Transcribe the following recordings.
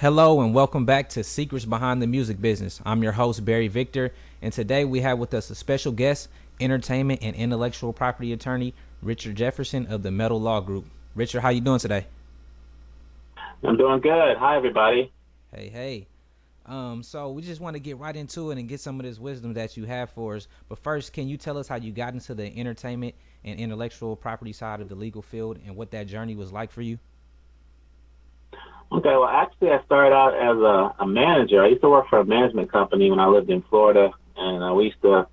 Hello and welcome back to Secrets Behind the Music Business. I'm your host Barry Victor, and today we have with us a special guest, entertainment and intellectual property attorney Richard Jefferson of the Metal Law Group. Richard, how you doing today? I'm doing good. Hi, everybody. Hey, hey. Um, so we just want to get right into it and get some of this wisdom that you have for us. But first, can you tell us how you got into the entertainment and intellectual property side of the legal field and what that journey was like for you? Okay, well, actually, I started out as a, a manager. I used to work for a management company when I lived in Florida, and uh, we used to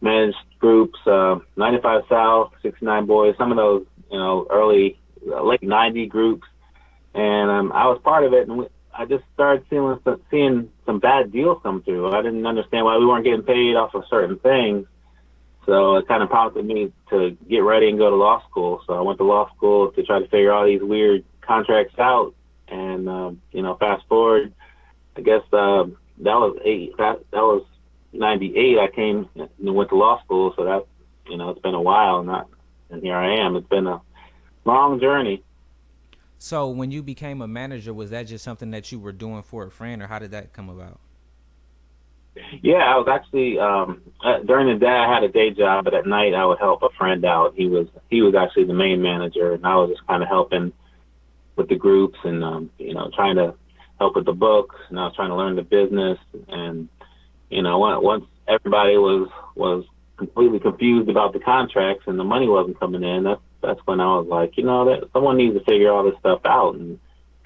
manage groups, uh, 95 South, 69 Boyz, some of those, you know, early, uh, late 90 groups. And um, I was part of it, and we, I just started seeing some, seeing some bad deals come through. I didn't understand why we weren't getting paid off of certain things. So it kind of prompted me to get ready and go to law school. So I went to law school to try to figure all these weird contracts out and um, you know, fast forward, I guess uh, that was eight. That that was '98. I came and went to law school, so that you know, it's been a while, not and here I am. It's been a long journey. So when you became a manager, was that just something that you were doing for a friend, or how did that come about? Yeah, I was actually um, uh, during the day I had a day job, but at night I would help a friend out. He was he was actually the main manager, and I was just kind of helping with the groups and um, you know trying to help with the books and I was trying to learn the business. And you know once everybody was was completely confused about the contracts and the money wasn't coming in that's that's when I was like you know that someone needs to figure all this stuff out and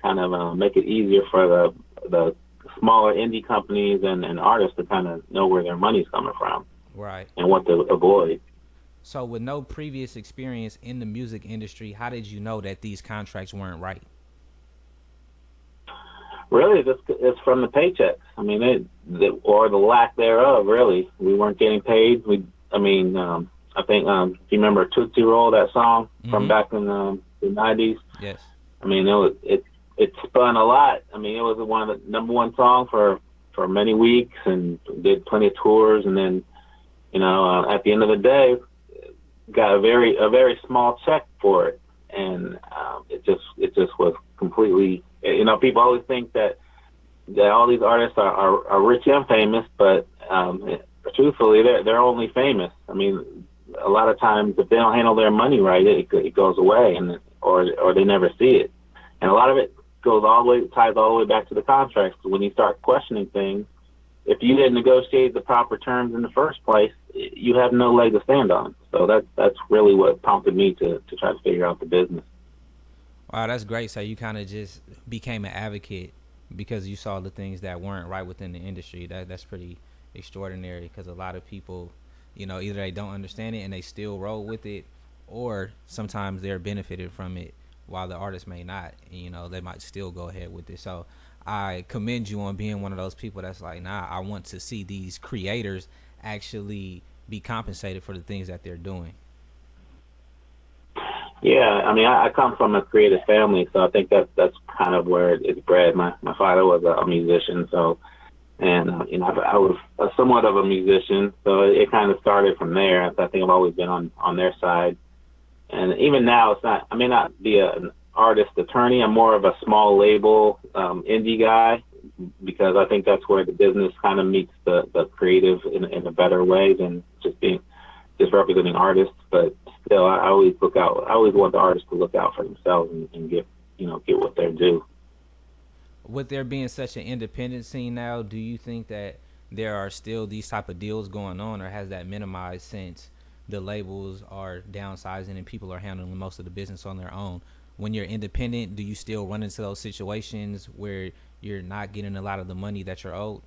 kind of uh, make it easier for the the smaller indie companies and, and artists to kind of know where their money's coming from. Right. And what to avoid so, with no previous experience in the music industry, how did you know that these contracts weren't right? Really, this it's from the paychecks. I mean, it, the, or the lack thereof. Really, we weren't getting paid. We, I mean, um, I think um, if you remember Tootsie Roll, that song mm-hmm. from back in um, the '90s. Yes. I mean, it was it it spun a lot. I mean, it was one of the number one song for for many weeks and did plenty of tours. And then, you know, uh, at the end of the day, got a very a very small check for it, and um, it just it just was completely. You know, people always think that that all these artists are, are, are rich and famous, but um, truthfully, they're they're only famous. I mean, a lot of times if they don't handle their money right, it, it goes away, and or or they never see it, and a lot of it goes all the way ties all the way back to the contracts. When you start questioning things, if you didn't negotiate the proper terms in the first place, you have no leg to stand on. So that's that's really what prompted me to to try to figure out the business. Wow, that's great. So you kind of just became an advocate because you saw the things that weren't right within the industry. That that's pretty extraordinary because a lot of people, you know, either they don't understand it and they still roll with it, or sometimes they're benefited from it while the artist may not. You know, they might still go ahead with it. So I commend you on being one of those people that's like, nah, I want to see these creators actually be compensated for the things that they're doing. Yeah, I mean, I, I come from a creative family, so I think that that's kind of where it's bred. My my father was a, a musician, so and uh, you know, I, I was a, somewhat of a musician, so it, it kind of started from there. I think I've always been on on their side, and even now, it's not. I may not be a, an artist attorney. I'm more of a small label um, indie guy because I think that's where the business kind of meets the, the creative in, in a better way than just being just representing artists. But still, I, I always look out. I always want the artists to look out for themselves and, and get you know get what they're due. With there being such an independent scene now, do you think that there are still these type of deals going on, or has that minimized since the labels are downsizing and people are handling most of the business on their own? when you're independent, do you still run into those situations where you're not getting a lot of the money that you're owed?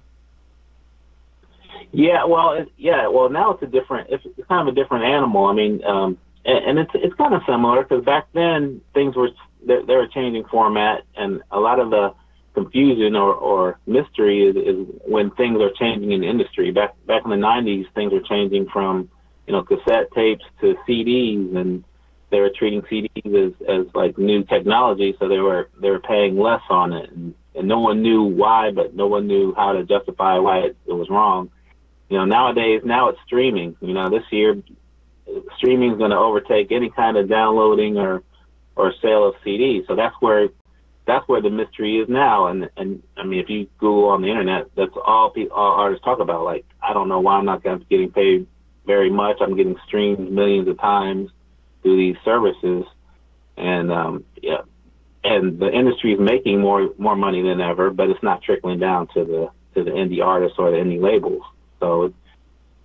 Yeah, well, yeah, well, now it's a different, it's, kind of a different animal. I mean, um, and, it's it's kind of similar because back then things were they, they were changing format, and a lot of the confusion or, or mystery is, is when things are changing in the industry. Back back in the '90s, things were changing from you know cassette tapes to CDs and they were treating CDs as, as like new technology, so they were they were paying less on it, and, and no one knew why, but no one knew how to justify why it, it was wrong. You know, nowadays now it's streaming. You know, this year streaming is going to overtake any kind of downloading or or sale of CDs. So that's where that's where the mystery is now. And and I mean, if you Google on the internet, that's all people, all artists talk about. Like, I don't know why I'm not getting paid very much. I'm getting streamed millions of times through these services, and um, yeah, and the industry is making more more money than ever, but it's not trickling down to the to the indie artists or the indie labels. So it's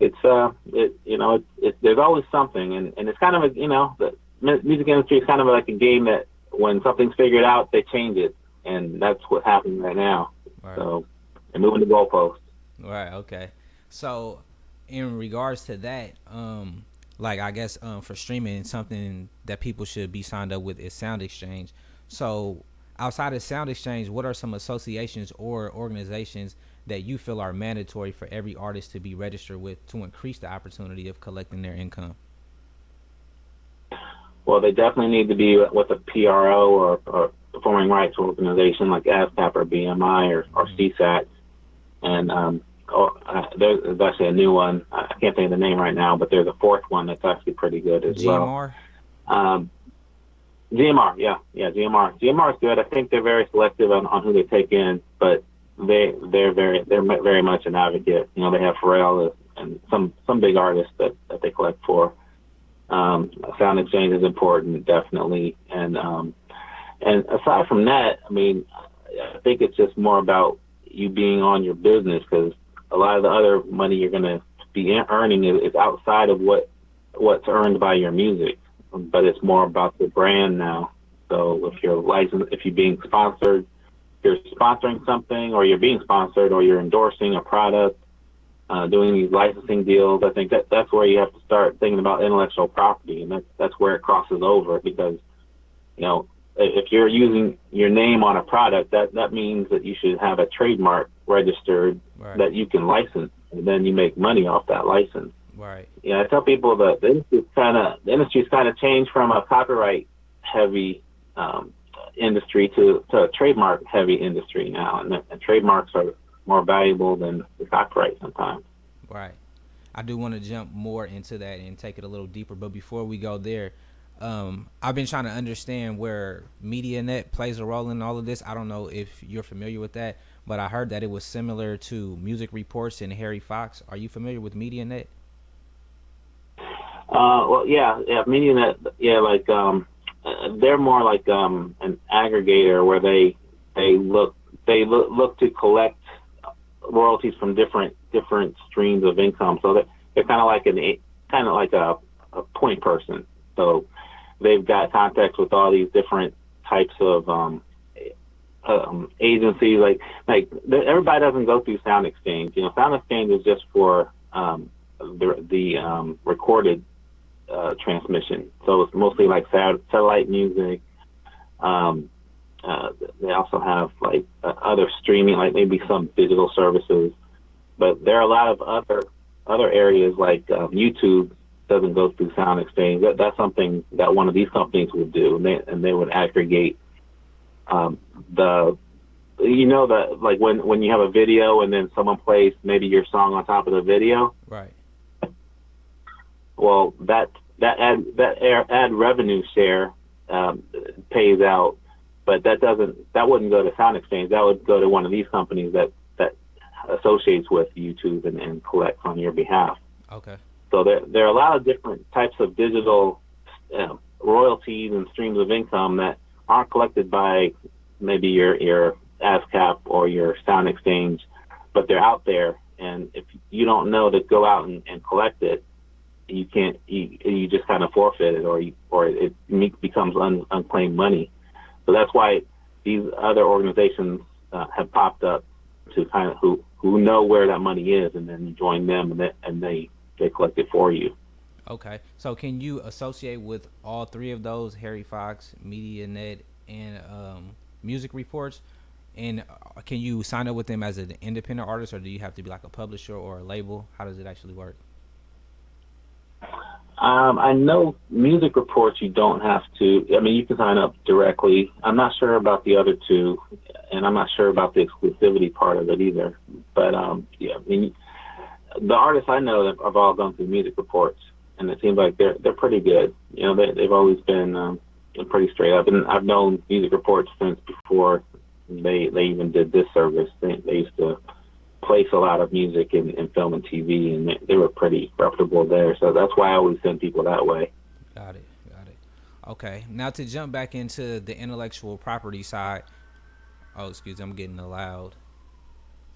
it's uh it you know it, it there's always something, and and it's kind of a you know the music industry is kind of like a game that when something's figured out, they change it, and that's what's happening right now. Right. So they're moving the goalposts. Right. Okay. So in regards to that, um, like I guess um, for streaming, something that people should be signed up with is Sound Exchange. So outside of Sound Exchange, what are some associations or organizations that you feel are mandatory for every artist to be registered with to increase the opportunity of collecting their income? Well, they definitely need to be with a PRO or, or performing rights organization like ASCAP or BMI or, or mm-hmm. And um, oh, uh, there's actually a new one. I can't think of the name right now, but there's a fourth one that's actually pretty good as GMR? well. Um, GMR, yeah, yeah, GMR. GMR is good. I think they're very selective on, on who they take in, but they they're very they're very much an advocate. You know, they have Pharrell and some some big artists that that they collect for. Um, sound exchange is important, definitely, and um, and aside from that, I mean, I think it's just more about you being on your business because a lot of the other money you're to be earning is, is outside of what what's earned by your music but it's more about the brand now. So if you're licensed, if you're being sponsored, you're sponsoring something, or you're being sponsored, or you're endorsing a product, uh, doing these licensing deals. I think that that's where you have to start thinking about intellectual property, and that's that's where it crosses over because, you know, if you're using your name on a product, that that means that you should have a trademark registered right. that you can license, and then you make money off that license. Right. Yeah, I tell people that the industry's kind of the industry's kind of changed from a copyright heavy um, industry to, to a trademark heavy industry now, and, and trademarks are more valuable than the copyright sometimes. Right. I do want to jump more into that and take it a little deeper, but before we go there, um, I've been trying to understand where MediaNet plays a role in all of this. I don't know if you're familiar with that, but I heard that it was similar to Music Reports and Harry Fox. Are you familiar with MediaNet? Uh, well, yeah, yeah, meaning that, yeah, like um, they're more like um, an aggregator where they they look they look, look to collect royalties from different different streams of income. So they're, they're kind of like an kind of like a, a point person. So they've got contacts with all these different types of um, um, agencies. Like like everybody doesn't go through Sound Exchange. You know, Sound Exchange is just for um, the the um, recorded uh, transmission. So it's mostly like satellite music. Um, uh, they also have like uh, other streaming, like maybe some digital services. But there are a lot of other other areas like um, YouTube doesn't go through Sound Exchange. That, that's something that one of these companies would do, and they and they would aggregate um, the you know that like when when you have a video and then someone plays maybe your song on top of the video right well that that ad that ad revenue share um, pays out, but that doesn't that wouldn't go to Sound Exchange. That would go to one of these companies that that associates with YouTube and, and collects on your behalf. Okay. So there there are a lot of different types of digital uh, royalties and streams of income that aren't collected by maybe your your ASCAP or your Sound Exchange, but they're out there. And if you don't know to go out and, and collect it, you can't you, you just kind of forfeit it or you, or it becomes un, unclaimed money. So that's why these other organizations uh, have popped up to kind of who who know where that money is and then join them and they, and they they collect it for you. Okay, so can you associate with all three of those: Harry Fox, MediaNet, and um, Music Reports? And uh, can you sign up with them as an independent artist, or do you have to be like a publisher or a label? How does it actually work? Um, I know music reports you don't have to. I mean, you can sign up directly. I'm not sure about the other two, and I'm not sure about the exclusivity part of it either. But um, yeah, I mean, the artists I know have, have all gone through music reports, and it seems like they're they're pretty good. You know, they they've always been um, pretty straight up. And I've known Music Reports since before they they even did this service. They, they used to place a lot of music in, in film and TV, and they, were pretty reputable there. So that's why I always send people that way. Got it. Got it. Okay. Now to jump back into the intellectual property side. Oh, excuse me. I'm getting a loud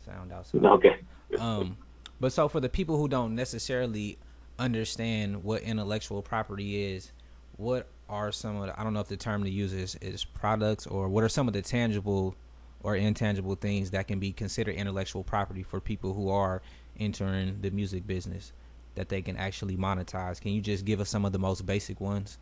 sound outside. Okay. Um, but so for the people who don't necessarily understand what intellectual property is, what are some of the, I don't know if the term to use is, is products or what are some of the tangible or intangible things that can be considered intellectual property for people who are entering the music business that they can actually monetize. Can you just give us some of the most basic ones?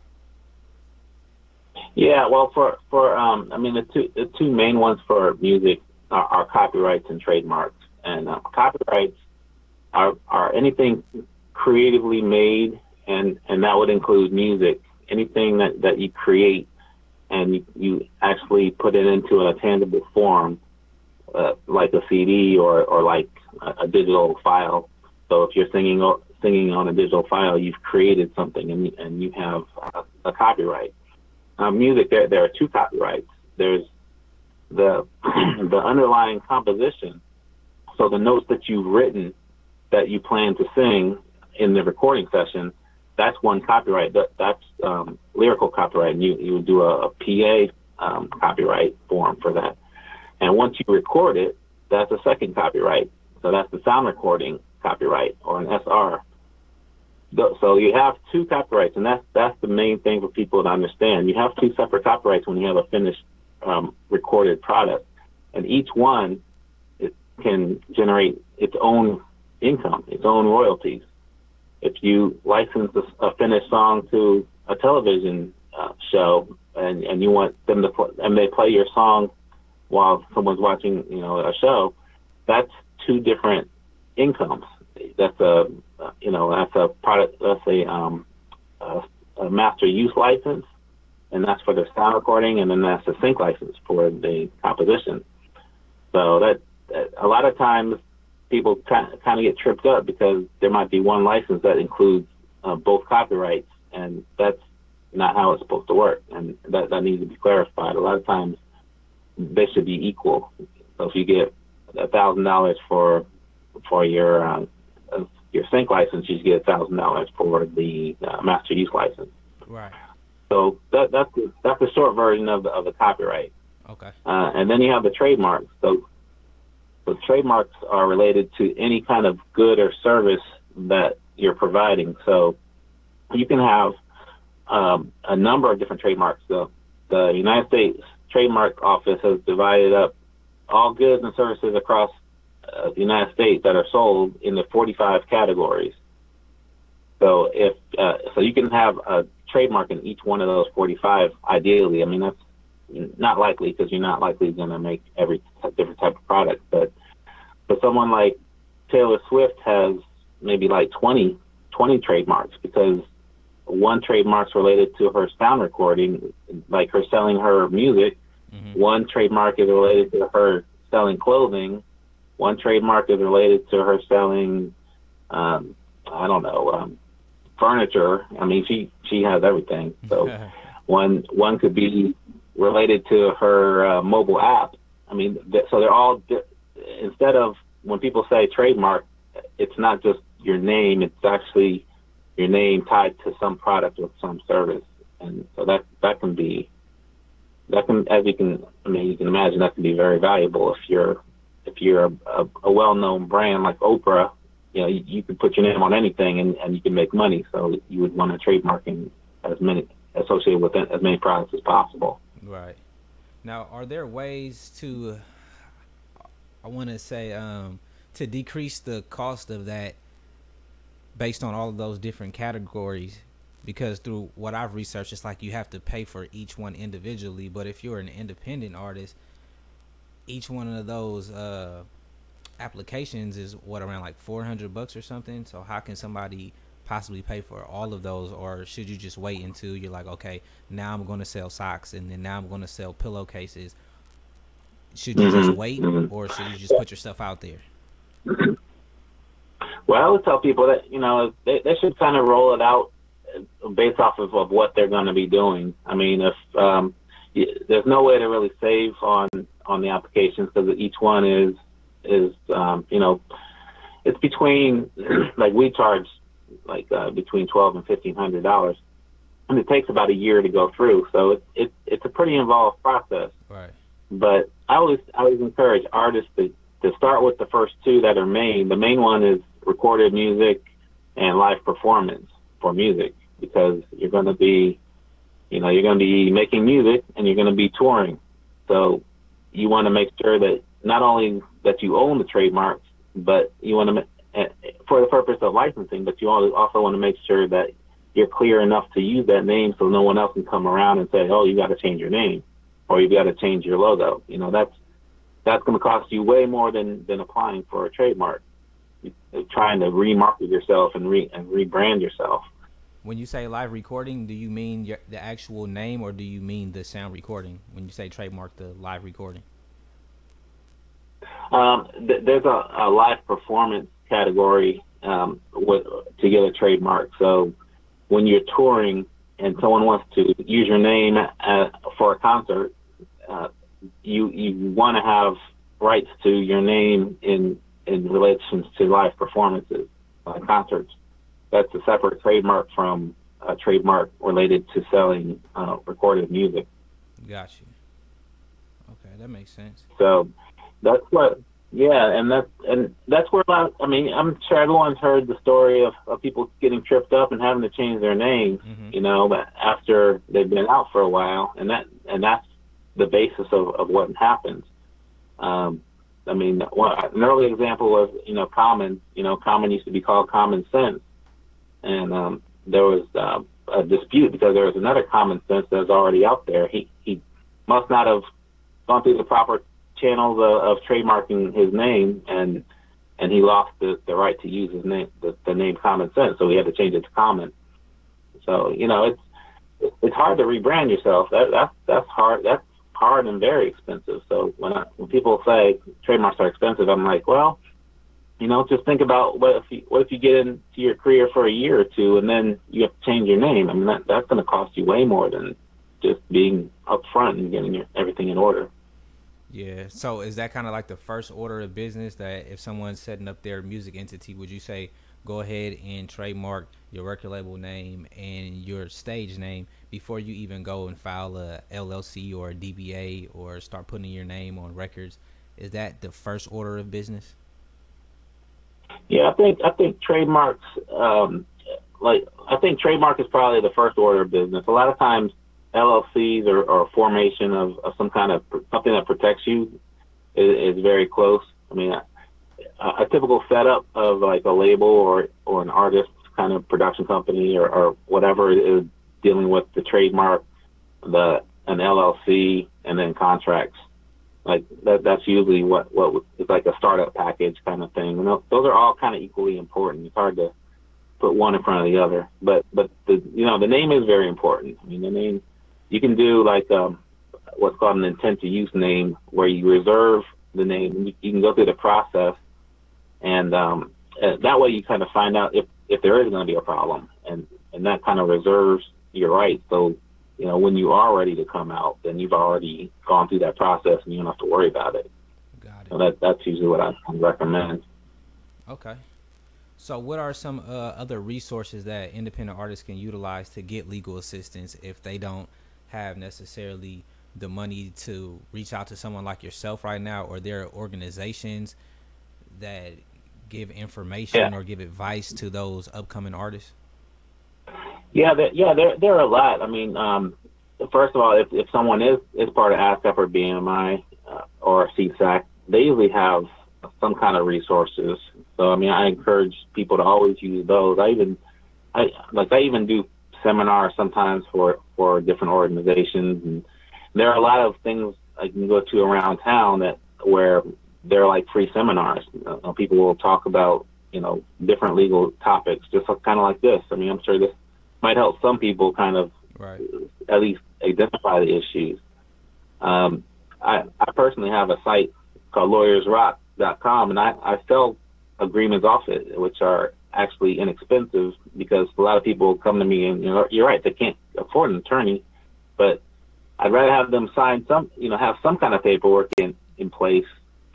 Yeah, well, for for um, I mean, the two the two main ones for music are, are copyrights and trademarks. And uh, copyrights are are anything creatively made, and and that would include music. Anything that that you create and you, you actually put it into a tangible form, uh, like a CD or or like a, a digital file. So if you're singing singing on a digital file, you've created something and and you have a, a copyright. Uh, music, there there are two copyrights. There's the the underlying composition, so the notes that you've written that you plan to sing in the recording session, that's one copyright. That that's um, lyrical copyright, and you you would do a, a PA um, copyright form for that. And once you record it, that's a second copyright. So that's the sound recording copyright or an SR. So you have two copyrights, and that's that's the main thing for people to understand. You have two separate copyrights when you have a finished um, recorded product, and each one it can generate its own income, its own royalties. If you license a, a finished song to a television uh, show and, and you want them to and they play your song while someone's watching, you know, a show, that's two different incomes. That's a, you know, that's a product, that's a, um, a, a master use license, and that's for the sound recording, and then that's a sync license for the composition. So that, that a lot of times people kind of get tripped up because there might be one license that includes uh, both copyrights, and that's not how it's supposed to work, and that that needs to be clarified. A lot of times they should be equal. So if you get a thousand dollars for for your uh, your sync license, you get a thousand dollars for the uh, master use license. Right. So that that's the, that's the short version of the of the copyright. Okay. Uh, and then you have the trademarks. So so trademarks are related to any kind of good or service that you're providing. So you can have um, a number of different trademarks. So the United States Trademark Office has divided up all goods and services across uh, the United States that are sold into 45 categories. So if uh, so, you can have a trademark in each one of those 45. Ideally, I mean that's not likely because you're not likely going to make every different type of product. But but someone like Taylor Swift has maybe like 20, 20 trademarks because one trademark's related to her sound recording, like her selling her music. Mm-hmm. One trademark is related to her selling clothing. One trademark is related to her selling, um, I don't know, um, furniture. I mean, she she has everything. So one one could be related to her uh, mobile app. I mean, th- so they're all di- instead of when people say trademark, it's not just your name; it's actually your name tied to some product or some service, and so that that can be that can, as you can, I mean, you can imagine that can be very valuable if you're if you're a, a, a well-known brand like Oprah. You know, you, you can put your name on anything and, and you can make money. So you would want to trademark in as many associated with as many products as possible. Right. Now, are there ways to, I want to say, um, to decrease the cost of that based on all of those different categories? Because through what I've researched, it's like you have to pay for each one individually. But if you're an independent artist, each one of those uh, applications is what around like 400 bucks or something. So how can somebody possibly pay for all of those or should you just wait until you're like okay now i'm going to sell socks and then now i'm going to sell pillowcases should you mm-hmm. just wait mm-hmm. or should you just put yourself out there well i would tell people that you know they, they should kind of roll it out based off of, of what they're going to be doing. I mean, if um, there's no way to really save on on the applications because each one is is um, you know it's between like we charge like uh, between twelve and fifteen hundred dollars, and it takes about a year to go through. So it's it, it's a pretty involved process. Right. But I always I always encourage artists to to start with the first two that are main. The main one is recorded music and live performance for music because you're going to be, you know, you're going to be making music and you're going to be touring. So you want to make sure that not only that you own the trademarks, but you want to, for the purpose of licensing, but you also want to make sure that you're clear enough to use that name so no one else can come around and say, oh, you got to change your name or you got to change your logo. You know, that's, that's going to cost you way more than, than applying for a trademark, trying to remarket yourself and re and rebrand yourself. When you say live recording, do you mean your, the actual name or do you mean the sound recording? When you say trademark the live recording. Um, th- there's a, a, live performance category um, with, to get a trademark. So when you're touring and someone wants to use your name uh, for a concert, uh, you you want to have rights to your name in in relation to live performances, uh, concerts. That's a separate trademark from a trademark related to selling uh, recorded music. Got you. Okay, that makes sense. So that's what, yeah, and that's and that's where a lot. I mean, I'm sure everyone's heard the story of, of people getting tripped up and having to change their names. Mm-hmm. You know, after they've been out for a while, and that and that's the basis of, of what happens. Um, I mean, an early example was, you know, Common. You know, Common used to be called Common Sense, and um, there was uh, a dispute because there was another Common Sense that was already out there. He he must not have gone through the proper channels of, of trademarking his name, and and he lost the, the right to use his name, the, the name Common Sense, so he had to change it to Common. So you know, it's it's hard to rebrand yourself. That that's that's hard. That's hard and very expensive. So when I, when people say trademarks are expensive, I'm like, well, you know, just think about what if you, what if you get into your career for a year or two and then you have to change your name. I mean, that that's going to cost you way more than just being upfront and getting your, everything in order. Yeah. So is that kind of like the first order of business that if someone's setting up their music entity, would you say go ahead and trademark your record label name and your stage name before you even go and file a LLC or a DBA or start putting your name on records. Is that the first order of business? Yeah, I think I think trademarks um, like I think trademark is probably the first order of business. A lot of times LLCs or, or formation of, of some kind of something that protects you is, is very close. I mean, a typical setup of like a label or or an artist kind of production company or, or whatever is dealing with the trademark, the an LLC, and then contracts. Like that, that's usually what what is like a startup package kind of thing. And those are all kind of equally important. It's hard to put one in front of the other, but but the you know the name is very important. I mean the name you can do like um, what's called an intent to use name, where you reserve the name. You can go through the process and um, uh, that way you kind of find out if if there is going to be a problem, and and that kind of reserves your rights. So you know when you are ready to come out, then you've already gone through that process, and you don't have to worry about it. Got it. So that that's usually what I recommend. Okay. So, what are some uh, other resources that independent artists can utilize to get legal assistance if they don't have necessarily the money to reach out to someone like yourself right now, or there are organizations that give information yeah. or give advice to those upcoming artists? Yeah, there, yeah, there there are a lot. I mean, um, first of all, if, if someone is is part of ASCAP or BMI uh, or SESAC, they usually have some kind of resources. So I mean, I encourage people to always use those. I even, I like I even do seminars sometimes for for different organizations, and there are a lot of things I can go to around town that where they're like free seminars. Uh, people will talk about you know different legal topics, just kind of like this. I mean, I'm sure this might help some people kind of right. at least identify the issues. Um, I, I personally have a site called lawyersrock.com, and I, I sell agreements off it, which are actually inexpensive because a lot of people come to me and you know you're right they can't afford an attorney, but I'd rather have them sign some you know have some kind of paperwork in in place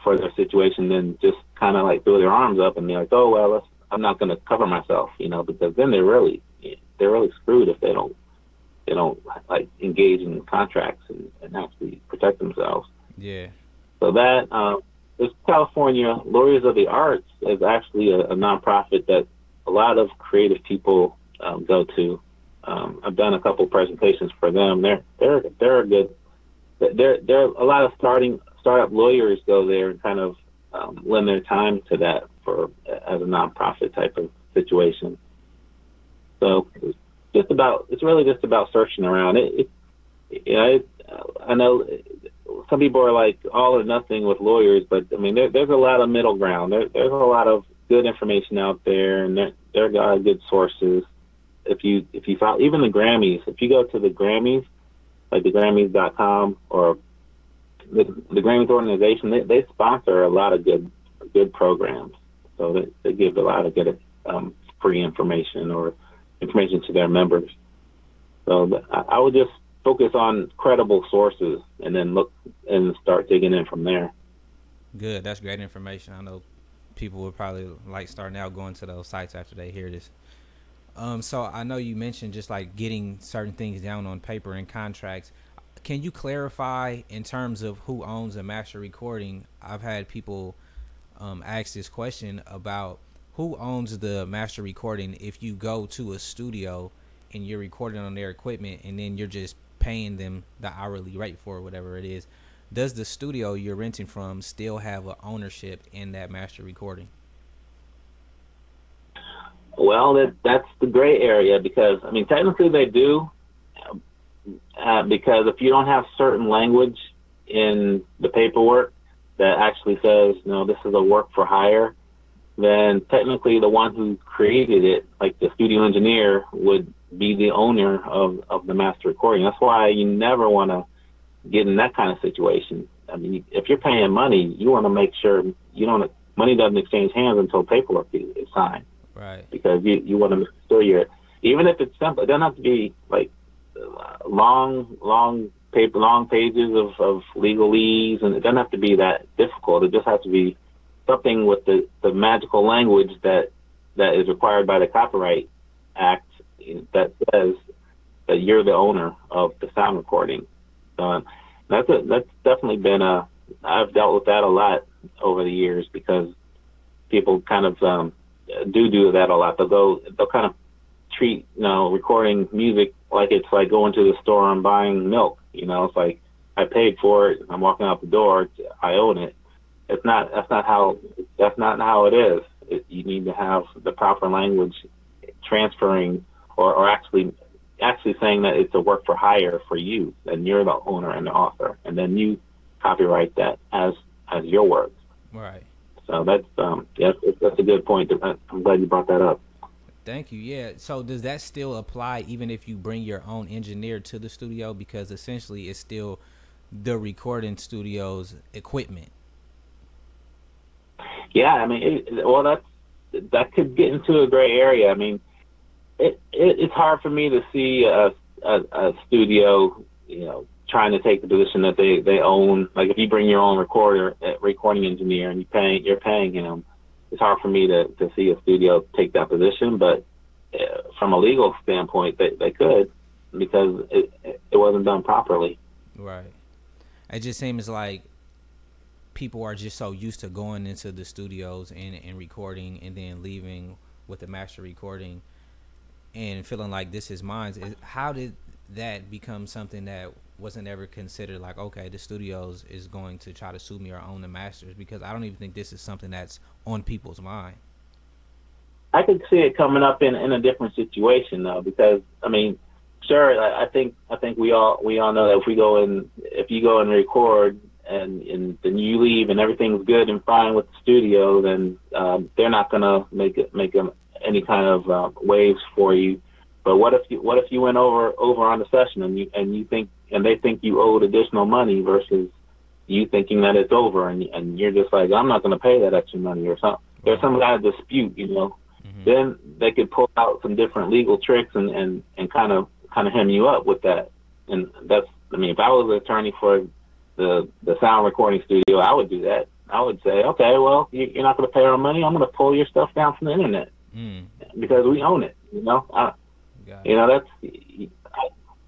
for their situation than just kind of like throw their arms up and be like oh well I'm not going to cover myself you know because then they're really they're really screwed if they don't they don't like engage in contracts and, and actually protect themselves. Yeah. So that um, California Lawyers of the Arts is actually a, a nonprofit that a lot of creative people um, go to. Um, I've done a couple presentations for them. They're they're they're a good. They're they're a lot of starting startup lawyers go there and kind of um, lend their time to that for as a nonprofit type of situation. So it's just about it's really just about searching around. It, it you know, it, I know some people are like all or nothing with lawyers, but I mean, there, there's a lot of middle ground. There, there's a lot of good information out there, and there there are good sources. If you if you follow even the Grammys, if you go to the Grammys, like the Grammys.com or the, the Grammys organization, they, they sponsor a lot of good good programs. So they, they give a lot of good um, free information or information to their members. So I, I would just focus on credible sources and then look and start digging in from there. Good. That's great information. I know people would probably like starting out going to those sites after they hear this. Um, so I know you mentioned just like getting certain things down on paper and contracts. Can you clarify in terms of who owns a master recording? I've had people um, ask this question about who owns the master recording if you go to a studio and you're recording on their equipment and then you're just paying them the hourly rate for whatever it is, does the studio you're renting from still have an ownership in that master recording? Well, that that's the gray area because I mean technically they do, uh, because if you don't have certain language in the paperwork that actually says no, this is a work for hire, then technically the one who created it, like the studio engineer, would be the owner of, of the master recording. That's why you never want to get in that kind of situation. I mean, if you're paying money, you want to make sure you don't money doesn't exchange hands until paperwork is, signed. Right. Because you you want to make sure you're even if it's simple, it doesn't have to be like long long paper long pages of of legalese, and it doesn't have to be that difficult. It just has to be something with the the magical language that that is required by the Copyright Act that says that you're the owner of the sound recording. Uh, that's a, that's definitely been a I've dealt with that a lot over the years because people kind of um, do do that a lot. They'll go they'll kind of treat you know recording music like it's like going to the store and buying milk. You know, it's like I paid for it. I'm walking out the door. I own it. It's not. That's not how. That's not how it is. It, you need to have the proper language transferring or, or actually actually saying that it's a work for hire for you, and you're the owner and the author, and then you copyright that as as your work. Right. So that's um yeah, that's a good point. I'm glad you brought that up. Thank you. Yeah. So does that still apply even if you bring your own engineer to the studio because essentially it's still the recording studio's equipment? Yeah, I mean, it, well, that's that could get into a gray area. I mean, it, it it's hard for me to see a, a, a studio, you know, trying to take the position that they they own. Like if you bring your own recorder, recording engineer, and you paying you're paying him, it's hard for me to to see a studio take that position. But uh, from a legal standpoint, they they could because it it wasn't done properly. Right. It just seems like people are just so used to going into the studios and, and recording and then leaving with the master recording and feeling like this is mine. Is, how did that become something that wasn't ever considered like okay the studios is going to try to sue me or own the masters because i don't even think this is something that's on people's mind i could see it coming up in in a different situation though because i mean sure i, think i think we all we all know that if we go in if you go and record and and then you leave and everything's good and fine with the studio then um, they're not going to make it make a, any kind of uh, waves for you. But what if you what if you went over over on the session and you and you think and they think you owed additional money versus you thinking that it's over and and you're just like I'm not going to pay that extra money or something. There's some kind of dispute, you know. Mm-hmm. then they could pull out some different legal tricks and and and kind of kind of hem you up with that. And that's I mean, if I was an attorney for the the sound recording studio, I would do that. I would say, okay, well, you, are not going to pay our money. I'm going to pull your stuff down from the internet mm. because we own it. You know, I, you know that's.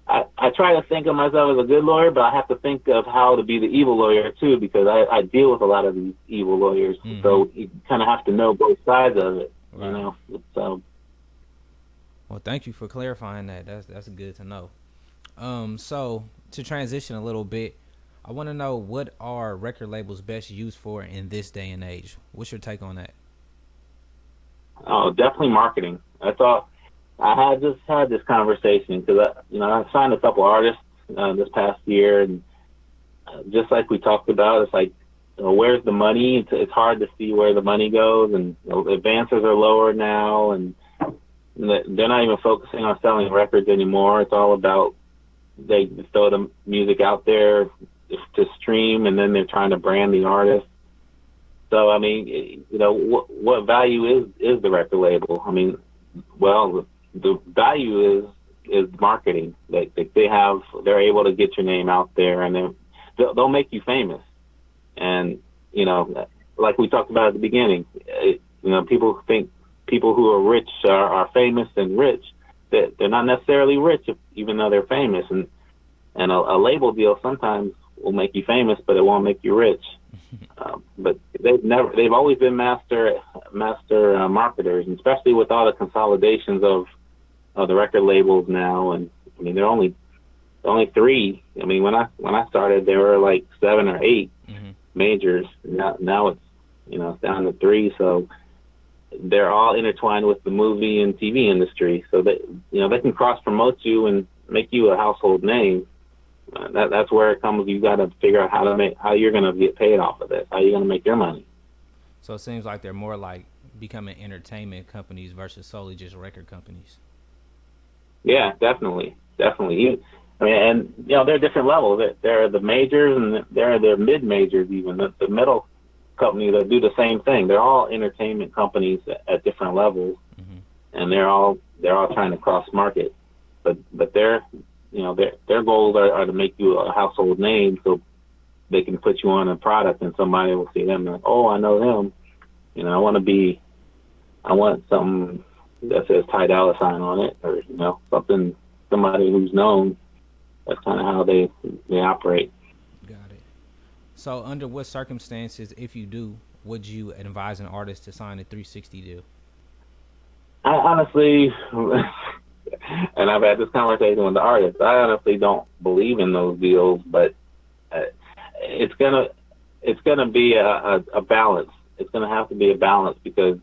I, I try to think of myself as a good lawyer, but I have to think of how to be the evil lawyer too, because I, I deal with a lot of these evil lawyers. Mm-hmm. So you kind of have to know both sides of it. Right. You know, so. Well, thank you for clarifying that. That's that's good to know. Um, so to transition a little bit, I want to know what are record labels best used for in this day and age. What's your take on that? Oh, definitely marketing. I thought I had just had this conversation because I, you know, I signed a couple artists uh, this past year, and uh, just like we talked about, it's like, you know, where's the money? It's, it's hard to see where the money goes, and you know, advances are lower now, and they're not even focusing on selling records anymore. It's all about they throw the music out there to stream, and then they're trying to brand the artist. So I mean, you know, what what value is is the record label? I mean, well, the value is is marketing. They, they have they're able to get your name out there, and they'll, they'll make you famous. And you know, like we talked about at the beginning, it, you know, people think people who are rich are, are famous and rich. That they're not necessarily rich, even though they're famous. And and a, a label deal sometimes will make you famous, but it won't make you rich. um, but they've never, they've always been master master uh, marketers, and especially with all the consolidations of of the record labels now. And I mean, there are only only three. I mean, when I when I started, there were like seven or 8 mm-hmm. majors. Now now it's you know it's down to three. So they're all intertwined with the movie and TV industry. So that you know they can cross promote you and make you a household name that that's where it comes. You got to figure out how to make how you're going to get paid off of this. How you're going to make your money. So it seems like they're more like becoming entertainment companies versus solely just record companies. Yeah, definitely, definitely. You, I mean, and you know, there are different levels. There are the majors and there are the mid majors, even the, the middle companies that do the same thing. They're all entertainment companies at, at different levels, mm-hmm. and they're all they're all trying to cross market. But but they're you know, their their goals are, are to make you a household name so they can put you on a product and somebody will see them like, oh, I know him. You know, I want to be, I want something that says Ty Dolla Sign on it, or you know, something somebody who's known. That's kind of how they they operate. Got it. So, under what circumstances, if you do, would you advise an artist to sign a 360 deal? I honestly, and I've had this conversation with the artist. I honestly don't believe in those deals, but uh, it's gonna it's gonna be a, a, a balance. It's gonna have to be a balance because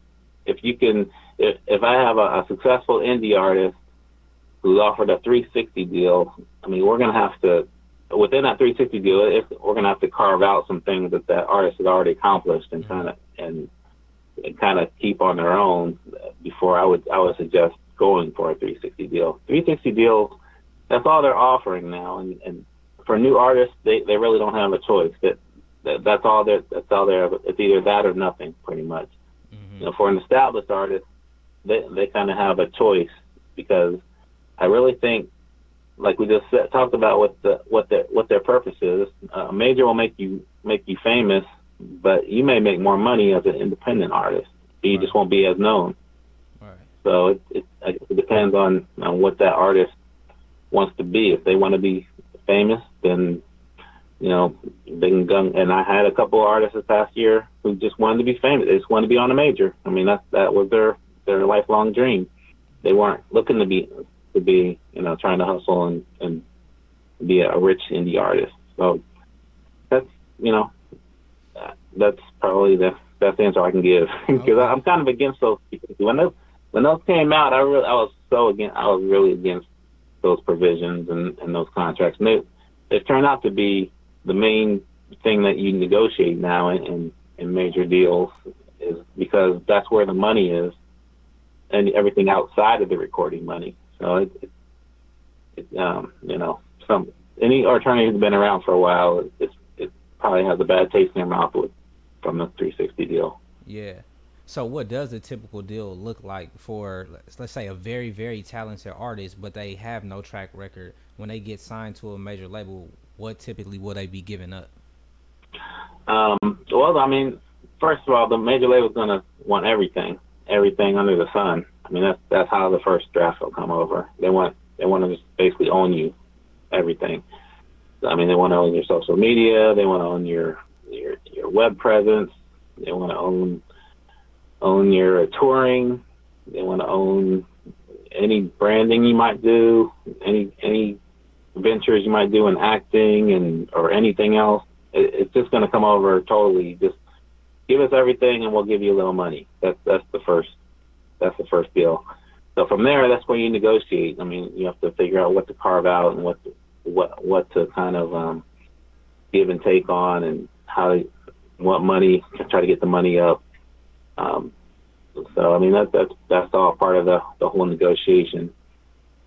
if you can, if if I have a, a successful indie artist who's offered a 360 deal, I mean, we're gonna have to within that 360 deal, if, we're gonna have to carve out some things that that artist has already accomplished and kind of and, and kind of keep on their own before I would I would suggest going for a 360 deal. 360 deals, that's all they're offering now, and, and for new artists, they, they really don't have a choice. That, that that's all they're that's all they're. It's either that or nothing, pretty much. Mm-hmm. You know, for an established artist, they they kind of have a choice because I really think, like we just said, talked about what the what their what their purpose is. A major will make you make you famous, but you may make more money as an independent artist. You right. just won't be as known. Right. So it, it, it depends on, on what that artist wants to be. If they want to be famous, then you know they can go. And I had a couple of artists this past year who just wanted to be famous. They just wanted to be on a major. I mean, that that was their their lifelong dream. They weren't looking to be to be you know trying to hustle and and be a rich indie artist. So that's you know that's probably the best answer I can give because okay. I'm kind of against those. When those when those came out, I really I was so against I was really against those provisions and, and those contracts. And they they turned out to be the main thing that you negotiate now in, in, in major deals is because that's where the money is and everything outside of the recording money. So it, it, it um, you know, some any attorney who's been around for a while, it, it probably has a bad taste in their mouth with from the 360 deal. Yeah. So, what does a typical deal look like for, let's, say, a very, very talented artist, but they have no track record? When they get signed to a major label, what typically will they be giving up? Um, well, I mean, first of all, the major label's gonna want everything, everything under the sun. I mean, that's that's how the first draft will come over. They want they want to just basically own you, everything. I mean, they want to own your social media. They want to own your your your web presence. They want to own own your touring. They want to own any branding you might do, any any ventures you might do in acting and or anything else. It, it's just going to come over totally. Just give us everything, and we'll give you a little money. That's that's the first that's the first deal. So from there, that's where you negotiate. I mean, you have to figure out what to carve out and what to, what what to kind of um, give and take on, and how what money try to get the money up. Um, so I mean that that's that's all part of the the whole negotiation.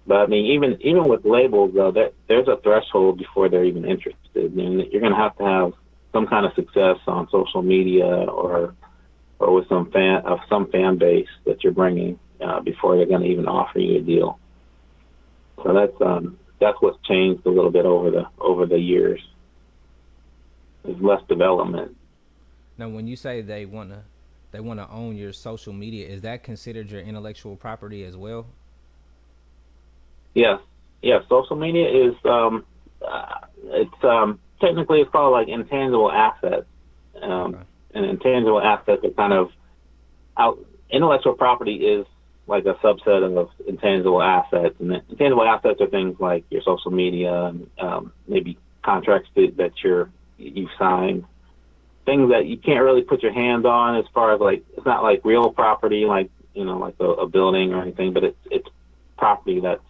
But I mean even even with labels though, that there's a threshold before they're even interested. I mean, you're going to have to have some kind of success on social media or or with some fan of some fan base that you're bringing uh, before they're going to even offer you a deal. So that's um, that's what's changed a little bit over the over the years. There's less development. Now, when you say they want to they want to own your social media, is that considered your intellectual property as well? Yes, yes. Social media is um, uh, it's um, technically it's called like intangible assets. Um, okay. And intangible assets are kind of out. Intellectual property is like a subset of intangible assets, and intangible assets are things like your social media and um, maybe contracts that, that you're you've signed things that you can't really put your hands on as far as like it's not like real property like you know like a, a building or anything but it's it's property that's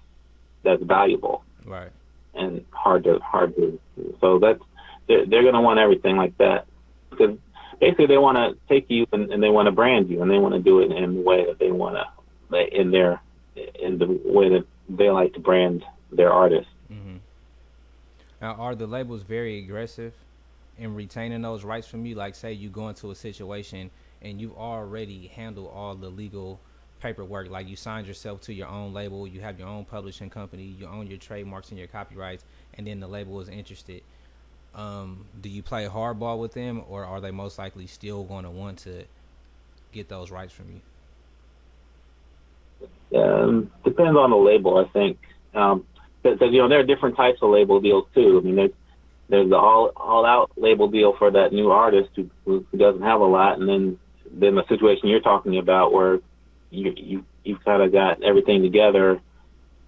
that's valuable. Right. And hard to hard to so that's they're, they're going to want everything like that. Because basically they want to take you and, and they want to brand you and they want to do it in the way that they want to in their in the way that they like to brand their artists mm-hmm. now are the labels very aggressive in retaining those rights from you like say you go into a situation and you've already handled all the legal paperwork like you signed yourself to your own label you have your own publishing company you own your trademarks and your copyrights and then the label is interested um, do you play hardball with them or are they most likely still going to want to get those rights from you? Um, depends on the label i think. Um, you know there are different types of label deals too. I mean there's there's the all all out label deal for that new artist who, who doesn't have a lot, and then then the situation you're talking about where you you you've kind of got everything together,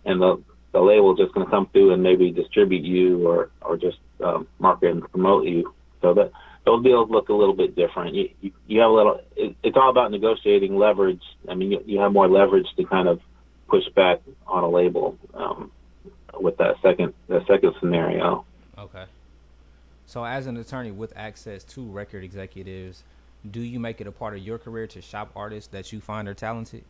and the the label just going to come through and maybe distribute you or or just um, market and promote you. So that those deals look a little bit different. You you, you have a little. It, it's all about negotiating leverage. I mean, you, you have more leverage to kind of push back on a label um, with that second that second scenario. Okay. So, as an attorney with access to record executives, do you make it a part of your career to shop artists that you find are talented?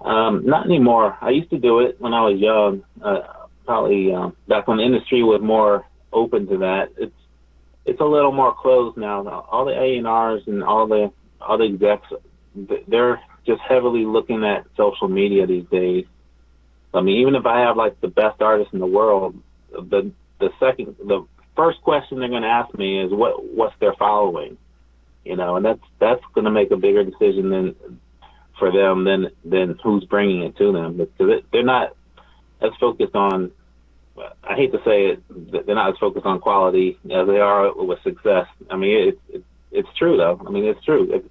Um, not anymore. I used to do it when I was young, uh, probably um, back when the industry was more open to that. It's it's a little more closed now. All the A and R's and all the all the execs, they're just heavily looking at social media these days. I mean, even if I have like the best artist in the world, the the second the first question they're going to ask me is what what's their following, you know, and that's that's going to make a bigger decision than for them than than who's bringing it to them because they're not as focused on. I hate to say it, they're not as focused on quality as they are with success. I mean, it, it it's true though. I mean, it's true. It,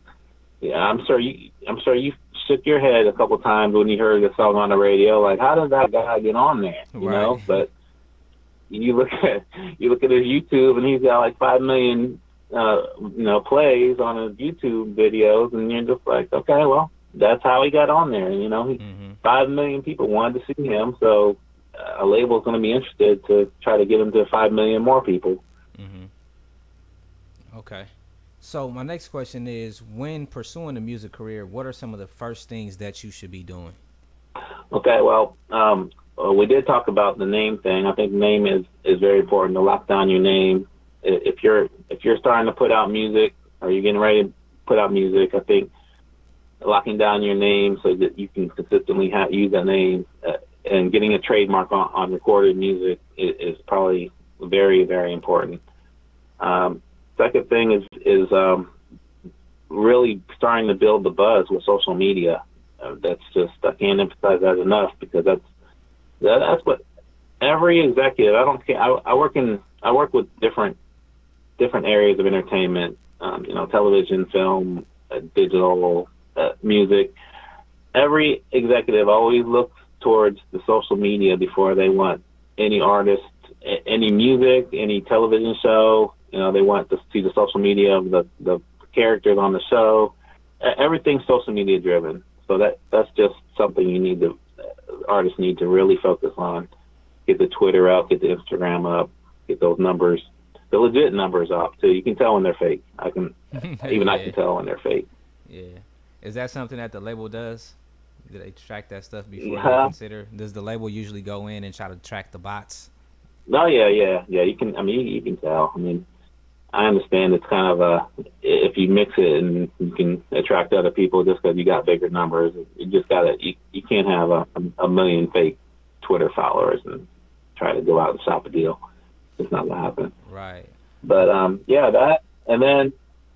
yeah, I'm sure you. I'm sure you shook your head a couple times when you heard the song on the radio. Like, how did that guy get on there? You right. know, but you look at you look at his YouTube and he's got like five million uh, you know plays on his YouTube videos, and you're just like, okay, well, that's how he got on there. You know, he, mm-hmm. five million people wanted to see him, so uh, a label's going to be interested to try to get him to five million more people. Mm-hmm. Okay. So my next question is, when pursuing a music career, what are some of the first things that you should be doing? Okay, well, um, uh, we did talk about the name thing. I think name is is very important to lock down your name. If you're if you're starting to put out music or you're getting ready to put out music, I think locking down your name so that you can consistently use that name, uh, and getting a trademark on, on recorded music is, is probably very, very important. Um, second thing is is um, really starting to build the buzz with social media. Uh, that's just I can't emphasize that enough because that's that, that's what every executive. I don't care. I, I work in I work with different different areas of entertainment. Um, you know, television, film, uh, digital, uh, music. Every executive always looks towards the social media before they want any artist, any music, any television show. You know, they want to see the social media of the the characters on the show. Everything's social media driven. So that that's just something you need to artists need to really focus on. Get the Twitter up, get the Instagram up, get those numbers, the legit numbers up too. You can tell when they're fake. I can even yeah. I can tell when they're fake. Yeah. Is that something that the label does? Do they track that stuff before yeah. they consider? Does the label usually go in and try to track the bots? No, yeah, yeah, yeah. You can. I mean, you can tell. I mean, I understand it's kind of a if you mix it and you can attract other people just because you got bigger numbers. You just gotta you, you can't have a, a million fake Twitter followers and try to go out and shop a deal. It's not gonna happen. Right. But um, yeah, that and then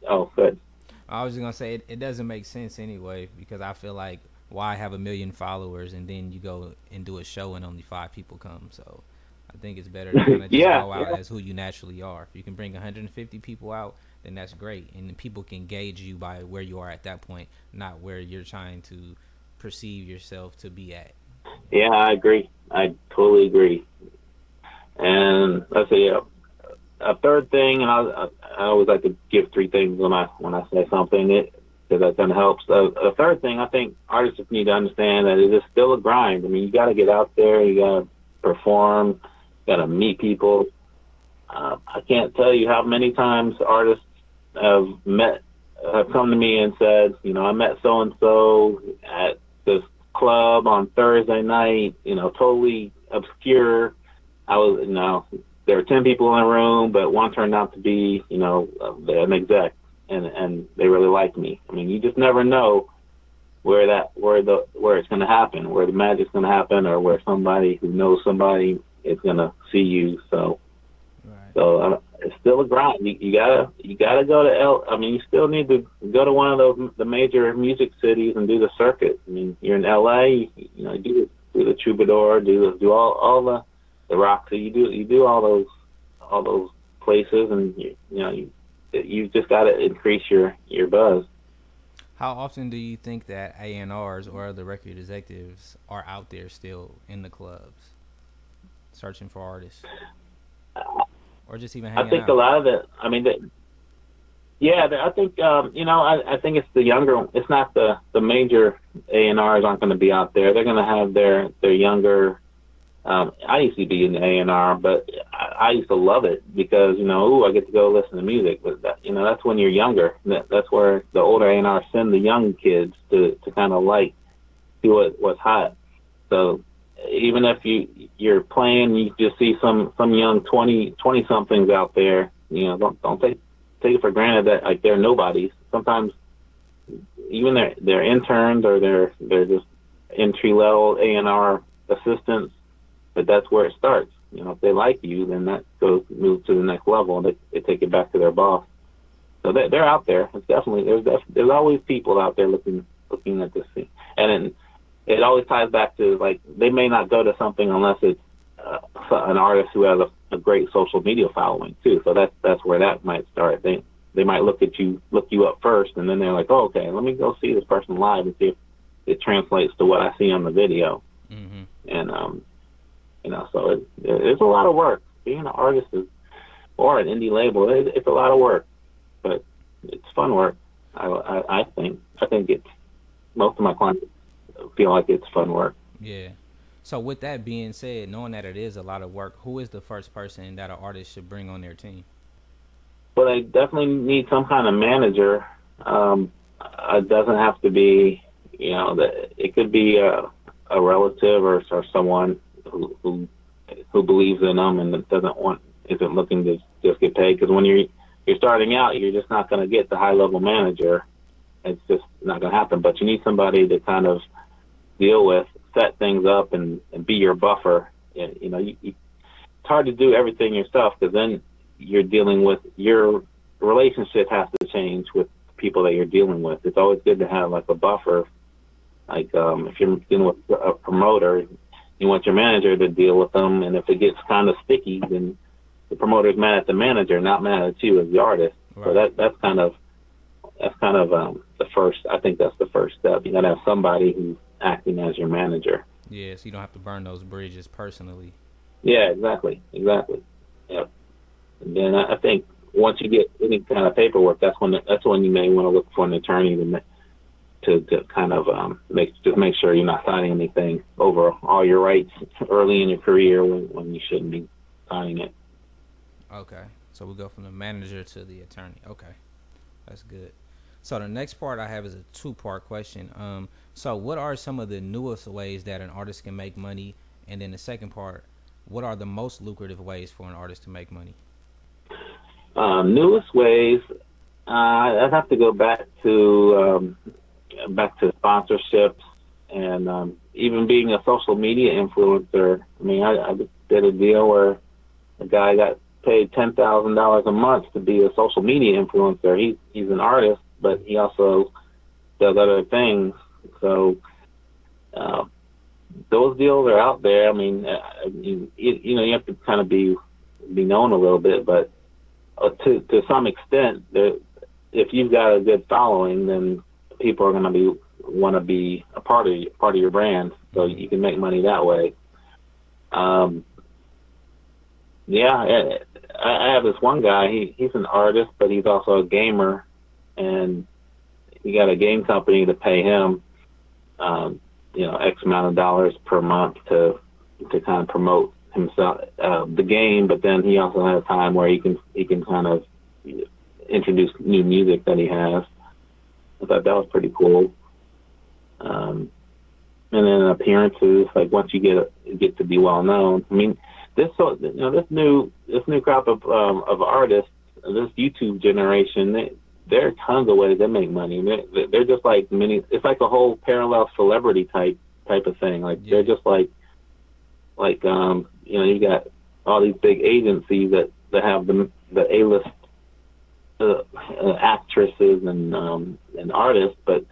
oh, good. I was just gonna say it, it doesn't make sense anyway because I feel like why have a million followers and then you go and do a show and only five people come. So I think it's better to kind of just yeah, go out yeah. as who you naturally are. If you can bring 150 people out, then that's great, and people can gauge you by where you are at that point, not where you're trying to perceive yourself to be at. Yeah, I agree. I totally agree. And let's see, a, a third thing, and I, I always like to give three things when I when I say something. It because that kind of helps. Uh, a third thing, I think artists need to understand that it is still a grind. I mean, you got to get out there, you got to perform, got to meet people. Uh, I can't tell you how many times artists have met, have come to me and said, you know, I met so and so at this club on Thursday night, you know, totally obscure. I was, you know, there were 10 people in the room, but one turned out to be, you know, an exec and, and they really liked me. I mean, you just never know where that, where the, where it's going to happen, where the magic's going to happen or where somebody who knows somebody is gonna see you. So, right. so uh, it's still a grind. You, you gotta you gotta go to L. I mean, you still need to go to one of those the major music cities and do the circuit. I mean, you're in L.A. You, you know, do do the Troubadour, do do all all the the Roxy. You do you do all those all those places, and you, you know you you just got to increase your your buzz. How often do you think that A&Rs or other record executives are out there still in the clubs? Searching for artists, or just even hanging I think out? a lot of it. I mean, the, yeah, I think um, you know. I, I think it's the younger. It's not the the major A and R's aren't going to be out there. They're going to have their their younger. Um, I used to be in the A and R, but I, I used to love it because you know, ooh, I get to go listen to music. But that, you know, that's when you're younger. That, that's where the older A and R send the young kids to to kind of like see what what's hot. So even if you you're playing, you just see some some young 20 20 somethings out there. You know, don't don't take take it for granted that like they're nobodies. Sometimes even their their interns or they're they're just entry level A and R assistants, but that's where it starts. You know, if they like you, then that goes moves to the next level, and they, they take it back to their boss. So they, they're out there. It's definitely there's def, there's always people out there looking looking at this thing, and then it always ties back to like they may not go to something unless it's uh, an artist who has a, a great social media following too. So that's that's where that might start. They they might look at you look you up first, and then they're like, oh, okay, let me go see this person live and see if it translates to what I see on the video. Mm-hmm. And um, you know, so it, it's a lot of work. Being an artist is, or an indie label, it, it's a lot of work, but it's fun work. I, I I think I think it's most of my clients feel like it's fun work. Yeah. So with that being said, knowing that it is a lot of work, who is the first person that an artist should bring on their team? Well, they definitely need some kind of manager. Um, it doesn't have to be, you know, that it could be a, a relative or, or someone who, who who believes in them and doesn't want isn't looking to just get paid. Because when you're you're starting out, you're just not going to get the high level manager it's just not going to happen. But you need somebody to kind of deal with, set things up, and, and be your buffer. And, you know, you, you, it's hard to do everything yourself because then you're dealing with your relationship has to change with people that you're dealing with. It's always good to have like a buffer. Like um, if you're dealing with a promoter, you want your manager to deal with them, and if it gets kind of sticky, then the promoter's mad at the manager, not mad at you as the artist. Right. So that that's kind of that's kind of um, the first. I think that's the first step. You got to have somebody who's acting as your manager. Yeah, so you don't have to burn those bridges personally. Yeah, exactly, exactly. Yep. And then I, think once you get any kind of paperwork, that's when that's when you may want to look for an attorney to to, to kind of um, make just make sure you're not signing anything over all your rights early in your career when, when you shouldn't be signing it. Okay, so we go from the manager to the attorney. Okay, that's good. So the next part I have is a two-part question. Um, so what are some of the newest ways that an artist can make money? And then the second part, what are the most lucrative ways for an artist to make money? Um, newest ways, uh, I'd have to go back to um, back to sponsorships and um, even being a social media influencer. I mean, I, I did a deal where a guy got paid ten thousand dollars a month to be a social media influencer. He he's an artist, but he also does other things. So uh, those deals are out there. I mean, uh, you, you know, you have to kind of be be known a little bit, but uh, to to some extent, if you've got a good following, then people are going to be want to be a part of part of your brand, so you can make money that way. Um, yeah, I, I have this one guy. He he's an artist, but he's also a gamer, and he got a game company to pay him, um, you know, X amount of dollars per month to to kind of promote himself uh, the game. But then he also has time where he can he can kind of introduce new music that he has. I thought that was pretty cool. Um, and then appearances, like once you get get to be well known. I mean, this so you know this new this new crop of um, of artists, this YouTube generation, they, there are tons of ways they make money. They're, they're just like many. It's like a whole parallel celebrity type type of thing. Like yeah. they're just like like um you know you got all these big agencies that that have the the A list uh, uh, actresses and um, and artists, but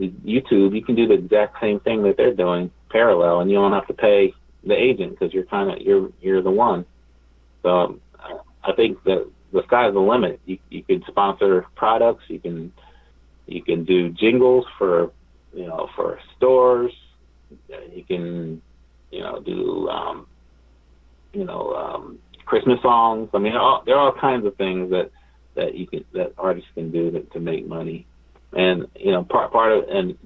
YouTube, you can do the exact same thing that they're doing parallel, and you don't have to pay the agent because you're kind of you're you're the one. So um, I think that the sky's the limit. You you can sponsor products, you can you can do jingles for you know for stores, you can you know do um, you know um, Christmas songs. I mean, all, there are all kinds of things that that you can that artists can do to, to make money. And you know, part part of and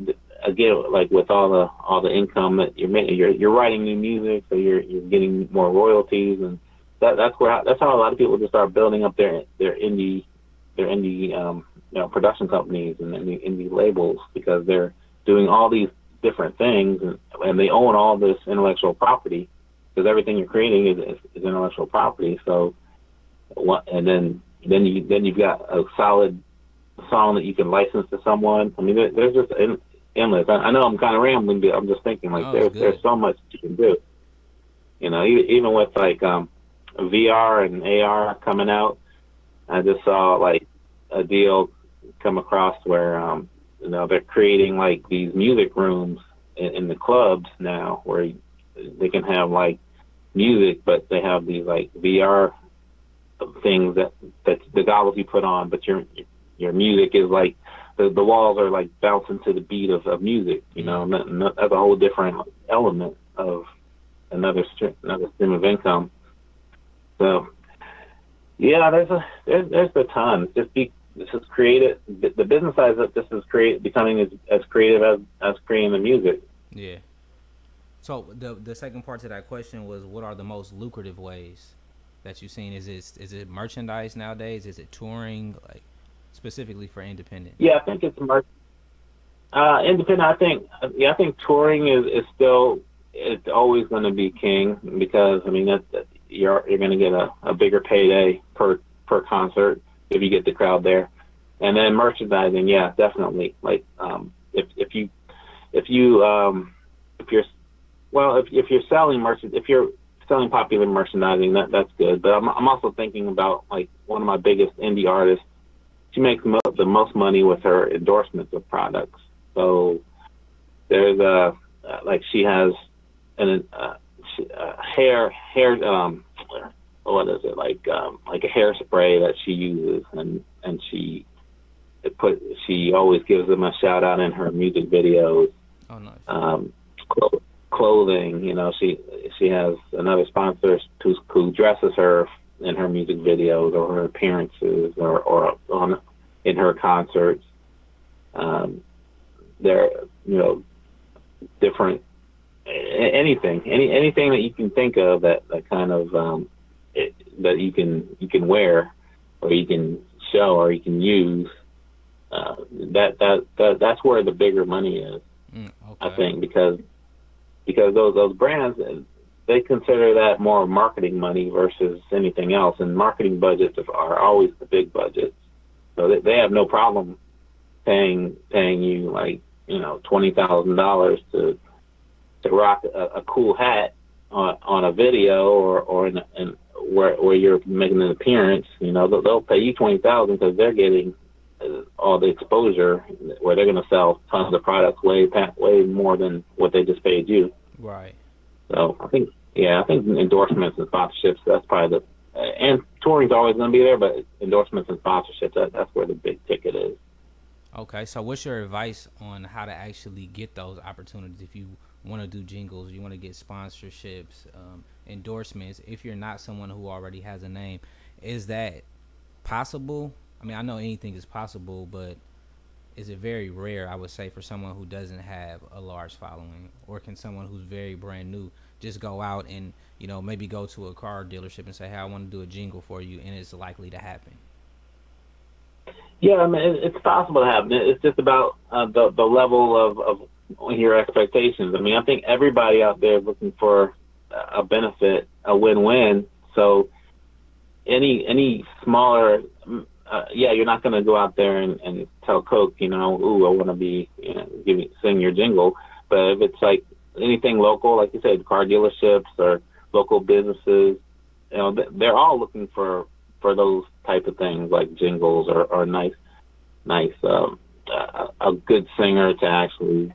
again, like with all the all the income that you're making, you're you're writing new music, so you're you're getting more royalties, and that that's where that's how a lot of people just start building up their their indie their indie um, you know production companies and indie, indie labels because they're doing all these different things and, and they own all this intellectual property because everything you're creating is, is, is intellectual property. So, and then then you then you've got a solid song that you can license to someone. I mean, there, there's just endless. I, I know I'm kind of rambling, but I'm just thinking like oh, there's good. there's so much you can do. You know, even with like um, VR and AR coming out, I just saw like a deal come across where um, you know they're creating like these music rooms in, in the clubs now where they can have like music, but they have these like VR things that that the goggles you put on, but your your music is like the the walls are like bouncing to the beat of, of music. You know, that, that's a whole different element of another another stream of income. So, yeah, there's a there's there's a ton. Just be this is creative. The business side of this is create becoming as, as creative as as creating the music. Yeah. So the the second part to that question was, what are the most lucrative ways that you've seen? Is it is it merchandise nowadays? Is it touring? Like specifically for independent? Yeah, I think it's merch. Uh, independent. I think yeah, I think touring is is still it's always going to be king because I mean that, that you're you're going to get a, a bigger payday per per concert if you get the crowd there. and then merchandising, yeah, definitely. Like um, if if you if you um, if you're well if if you're selling merchant if you're selling popular merchandising that that's good. But I'm I'm also thinking about like one of my biggest indie artists. She makes mo- the most money with her endorsements of products. So there's a uh, like she has an uh, uh, hair hair um what is it like um like a hairspray that she uses and and she it put she always gives them a shout out in her music videos. Oh, nice. Um, clo- clothing, you know, she she has another sponsor who who dresses her in her music videos or her appearances or or on in her concerts. Um, there, you know, different anything, any anything that you can think of that that kind of um, it, that you can you can wear or you can show or you can use uh, that, that that that's where the bigger money is. Mm, okay. I think because because those those brands they consider that more marketing money versus anything else, and marketing budgets are always the big budgets. So they, they have no problem paying paying you like you know twenty thousand dollars to to rock a, a cool hat on on a video or or in, in where where you're making an appearance. You know they'll, they'll pay you twenty thousand because they're getting uh, all the exposure where they're going to sell tons of products way way more than what they just paid you. Right. So I think yeah, I think endorsements and sponsorships that's probably the uh, and touring's always going to be there, but endorsements and sponsorships that, that's where the big ticket is. Okay, so what's your advice on how to actually get those opportunities if you want to do jingles, you want to get sponsorships, um, endorsements? If you're not someone who already has a name, is that possible? I mean, I know anything is possible, but is it very rare? I would say for someone who doesn't have a large following, or can someone who's very brand new just go out and you know maybe go to a car dealership and say, "Hey, I want to do a jingle for you," and it's likely to happen. Yeah, I mean, it's possible to happen. It's just about uh, the the level of of your expectations. I mean, I think everybody out there is looking for a benefit, a win-win. So any any smaller uh, yeah, you're not going to go out there and, and tell Coke, you know, ooh, I want to be, you know, sing your jingle. But if it's like anything local, like you said, car dealerships or local businesses, you know, they're all looking for for those type of things like jingles or, or nice, nice, um, a good singer to actually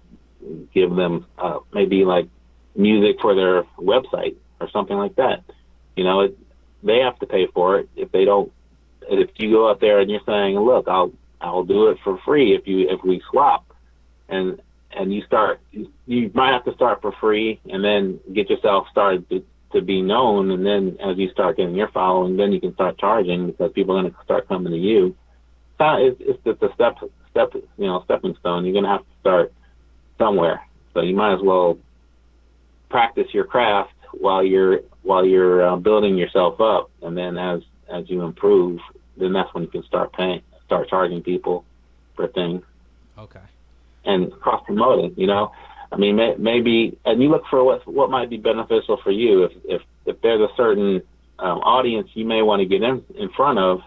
give them uh, maybe like music for their website or something like that. You know, it, they have to pay for it if they don't if you go out there and you're saying, look, I'll I'll do it for free if you if we swap, and and you start you might have to start for free and then get yourself started to, to be known, and then as you start getting your following, then you can start charging because people are going to start coming to you. It's it's just a step step you know stepping stone. You're going to have to start somewhere, so you might as well practice your craft while you're while you're uh, building yourself up, and then as as you improve, then that's when you can start paying, start charging people for things. Okay. And cross promoting, you know, I mean, may, maybe, and you look for what what might be beneficial for you. If if if there's a certain um, audience you may want to get in in front of,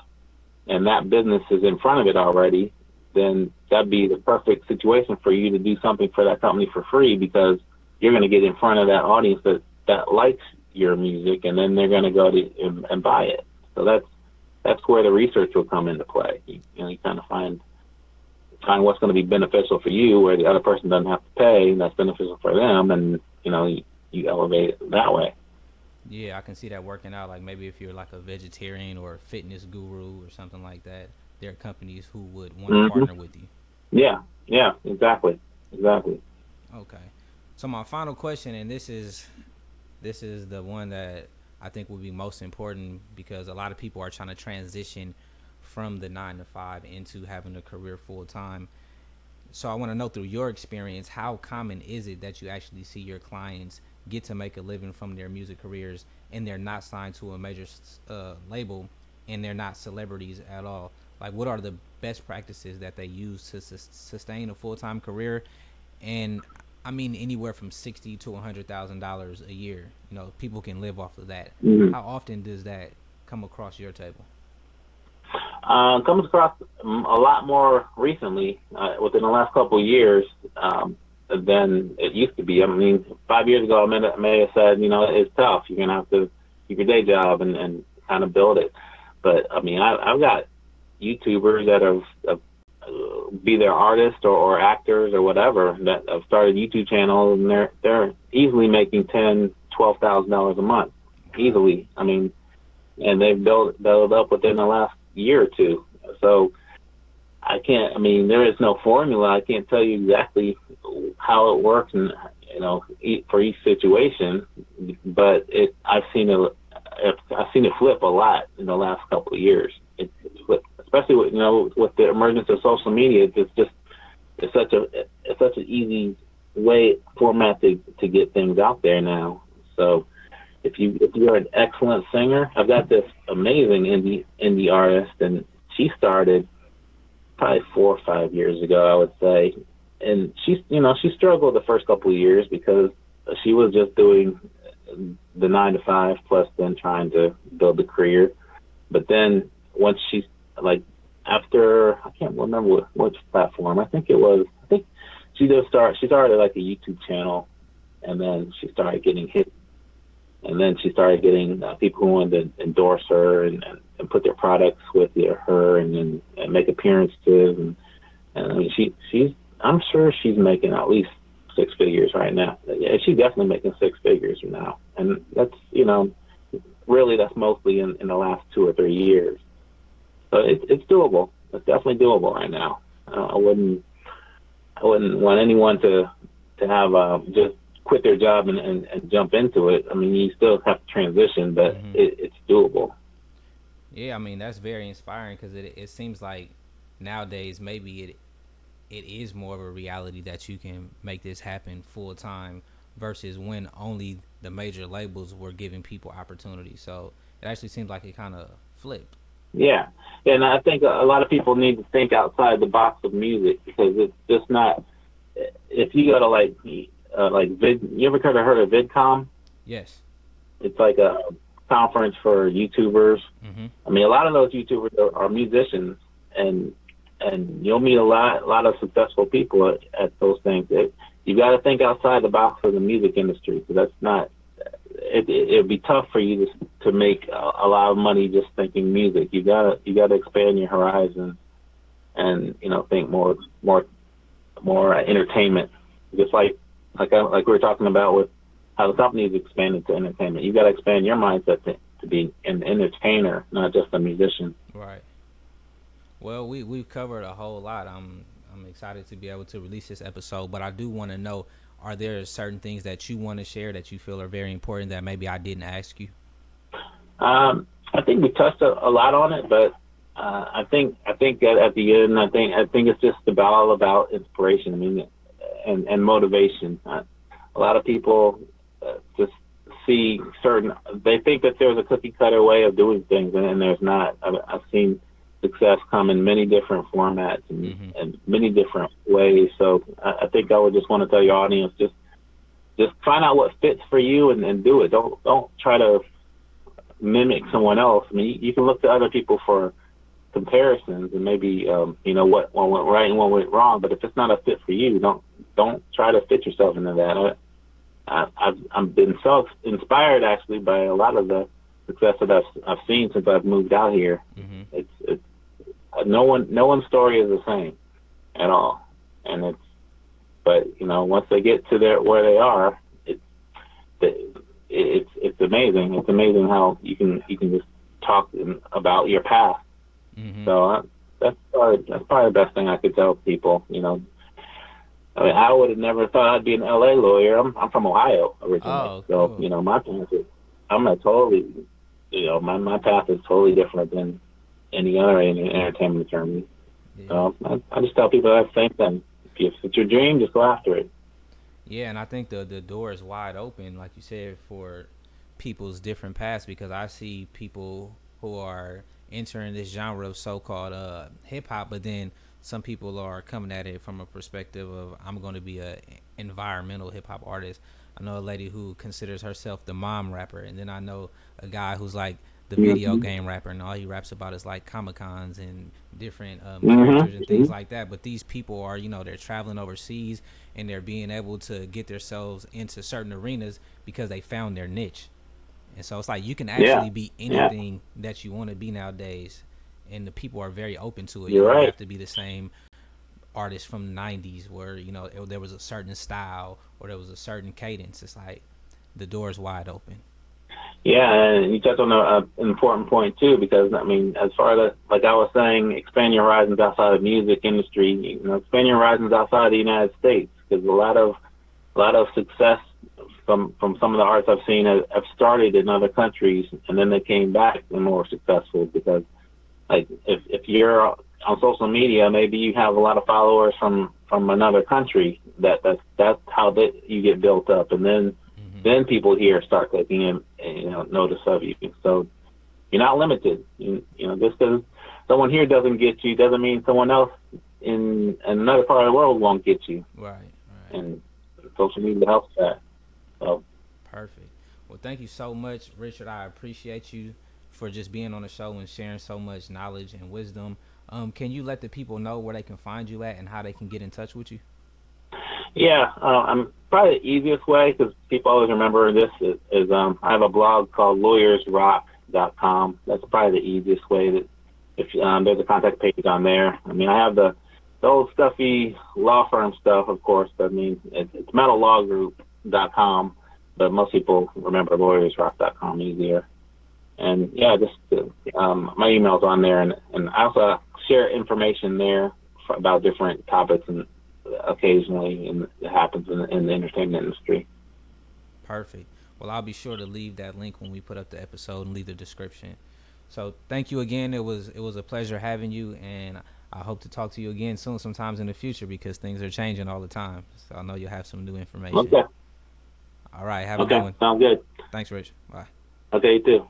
and that business is in front of it already, then that'd be the perfect situation for you to do something for that company for free because you're going to get in front of that audience that that likes your music, and then they're going to go to and, and buy it. So that's that's where the research will come into play. You, you know, you kind of find find what's going to be beneficial for you, where the other person doesn't have to pay, and that's beneficial for them, and you know, you, you elevate it that way. Yeah, I can see that working out. Like maybe if you're like a vegetarian or a fitness guru or something like that, there are companies who would want to mm-hmm. partner with you. Yeah, yeah, exactly, exactly. Okay, so my final question, and this is this is the one that I think will be most important because a lot of people are trying to transition from the nine to five into having a career full time. So I want to know through your experience, how common is it that you actually see your clients get to make a living from their music careers and they're not signed to a major uh, label and they're not celebrities at all? Like, what are the best practices that they use to su- sustain a full time career? And I mean, anywhere from sixty to hundred thousand dollars a year. You know, people can live off of that. Mm-hmm. How often does that come across your table? Uh, comes across um, a lot more recently, uh, within the last couple of years, um, than it used to be. I mean, five years ago, I may, I may have said, you know, it's tough. You're gonna have to keep your day job and, and kind of build it. But I mean, I, I've got YouTubers that have, have uh, be their artists or, or actors or whatever that have started YouTube channels and they're they're easily making ten, twelve thousand dollars a month, easily. I mean, and they've built built up within the last year or two. So I can't. I mean, there is no formula. I can't tell you exactly how it works and you know for each situation, but it I've seen it. I've seen it flip a lot in the last couple of years. Especially with you know with the emergence of social media. It's just it's such a it's such an easy way format to to get things out there now. So if you if you're an excellent singer, I've got this amazing indie indie artist, and she started probably four or five years ago, I would say, and she's you know she struggled the first couple of years because she was just doing the nine to five plus then trying to build a career, but then once she like after I can't remember what which platform. I think it was. I think she just start. She started like a YouTube channel, and then she started getting hit, and then she started getting uh, people who wanted to endorse her and, and, and put their products with her, and then and make appearances. And, and I mean, she she's. I'm sure she's making at least six figures right now. Yeah, she's definitely making six figures now, and that's you know, really that's mostly in in the last two or three years. So it, it's doable. It's definitely doable right now. Uh, I wouldn't I wouldn't want anyone to to have uh, just quit their job and, and, and jump into it. I mean, you still have to transition, but mm-hmm. it, it's doable. Yeah, I mean that's very inspiring because it it seems like nowadays maybe it it is more of a reality that you can make this happen full time versus when only the major labels were giving people opportunities. So it actually seems like it kind of flipped. Yeah, and I think a lot of people need to think outside the box of music because it's just not. If you go to like uh, like vid, you ever heard of heard of VidCon? Yes. It's like a conference for YouTubers. Mm-hmm. I mean, a lot of those YouTubers are, are musicians, and and you'll meet a lot a lot of successful people at, at those things. It, you got to think outside the box of the music industry because that's not it, it would be tough for you to to make a, a lot of money just thinking music. You gotta you gotta expand your horizons and you know think more more more uh, entertainment. Just like like I, like we were talking about with how the company's expanded to entertainment. You got to expand your mindset to, to be an entertainer, not just a musician. Right. Well, we we've covered a whole lot. I'm I'm excited to be able to release this episode, but I do want to know are there certain things that you want to share that you feel are very important that maybe I didn't ask you? Um, I think we touched a, a lot on it, but uh, I think I think at, at the end, I think I think it's just about all about inspiration. I mean, and and motivation. Uh, a lot of people uh, just see certain. They think that there's a cookie cutter way of doing things, and, and there's not. I've, I've seen success come in many different formats and, mm-hmm. and many different ways. So I, I think I would just want to tell your audience just just find out what fits for you and, and do it. Don't don't try to mimic someone else. I mean, you, you can look to other people for comparisons and maybe um, you know what one went right and one went wrong. But if it's not a fit for you, don't don't try to fit yourself into that. I, I've I've been so inspired actually by a lot of the success that I've, I've seen since I've moved out here. Mm-hmm. It's, it's no one no one's story is the same at all, and it's but you know once they get to their where they are, it's it's it's amazing. It's amazing how you can you can just talk about your past. Mm-hmm. So uh, that's probably that's probably the best thing I could tell people. You know, I mean, I would have never thought I'd be an LA lawyer. I'm I'm from Ohio originally, oh, cool. so you know my parents. I'm a totally you know, my my path is totally different than any other entertainment attorney. Yeah. So I, I just tell people that same thing. If it's your dream, just go after it. Yeah, and I think the the door is wide open, like you said, for people's different paths because I see people who are entering this genre of so-called uh, hip hop, but then some people are coming at it from a perspective of I'm going to be a environmental hip hop artist. I know a lady who considers herself the mom rapper, and then I know a guy who's like, the video mm-hmm. game rapper, and all he raps about is like comic cons and different um, mm-hmm. characters and things mm-hmm. like that. But these people are, you know, they're traveling overseas and they're being able to get themselves into certain arenas because they found their niche. And so it's like you can actually yeah. be anything yeah. that you want to be nowadays, and the people are very open to it. You're you don't right. have to be the same artist from the '90s where you know it, there was a certain style or there was a certain cadence. It's like the door's wide open. Yeah, and you touched on an important point too, because I mean, as far as like I was saying, expand your horizons outside of music industry. You know, expand your horizons outside the United States, because a lot of a lot of success from from some of the artists I've seen have, have started in other countries, and then they came back and more successful. Because like if if you're on social media, maybe you have a lot of followers from from another country. That that's that's how that you get built up, and then mm-hmm. then people here start clicking in and, you know notice of you. So you're not limited. You, you know, just because someone here doesn't get you doesn't mean someone else in another part of the world won't get you. Right. Right. And social media helps that. So. Perfect. Well, thank you so much, Richard. I appreciate you for just being on the show and sharing so much knowledge and wisdom. Um, can you let the people know where they can find you at and how they can get in touch with you? Yeah, uh, I'm probably the easiest way because people always remember this is, is um, I have a blog called lawyersrock.com. That's probably the easiest way that if um, there's a contact page on there. I mean, I have the, the old stuffy law firm stuff, of course. But I mean, it, it's metallawgroup.com, but most people remember lawyersrock.com easier. And yeah, just uh, um, my email's on there, and, and I also share information there about different topics and occasionally, and it happens in, in the entertainment industry. Perfect. Well, I'll be sure to leave that link when we put up the episode and leave the description. So thank you again. It was it was a pleasure having you, and I hope to talk to you again soon, sometimes in the future, because things are changing all the time. So I know you'll have some new information. Okay. All right. Have okay. a good one. Sounds good. Thanks, Rich. Bye. Okay, you too.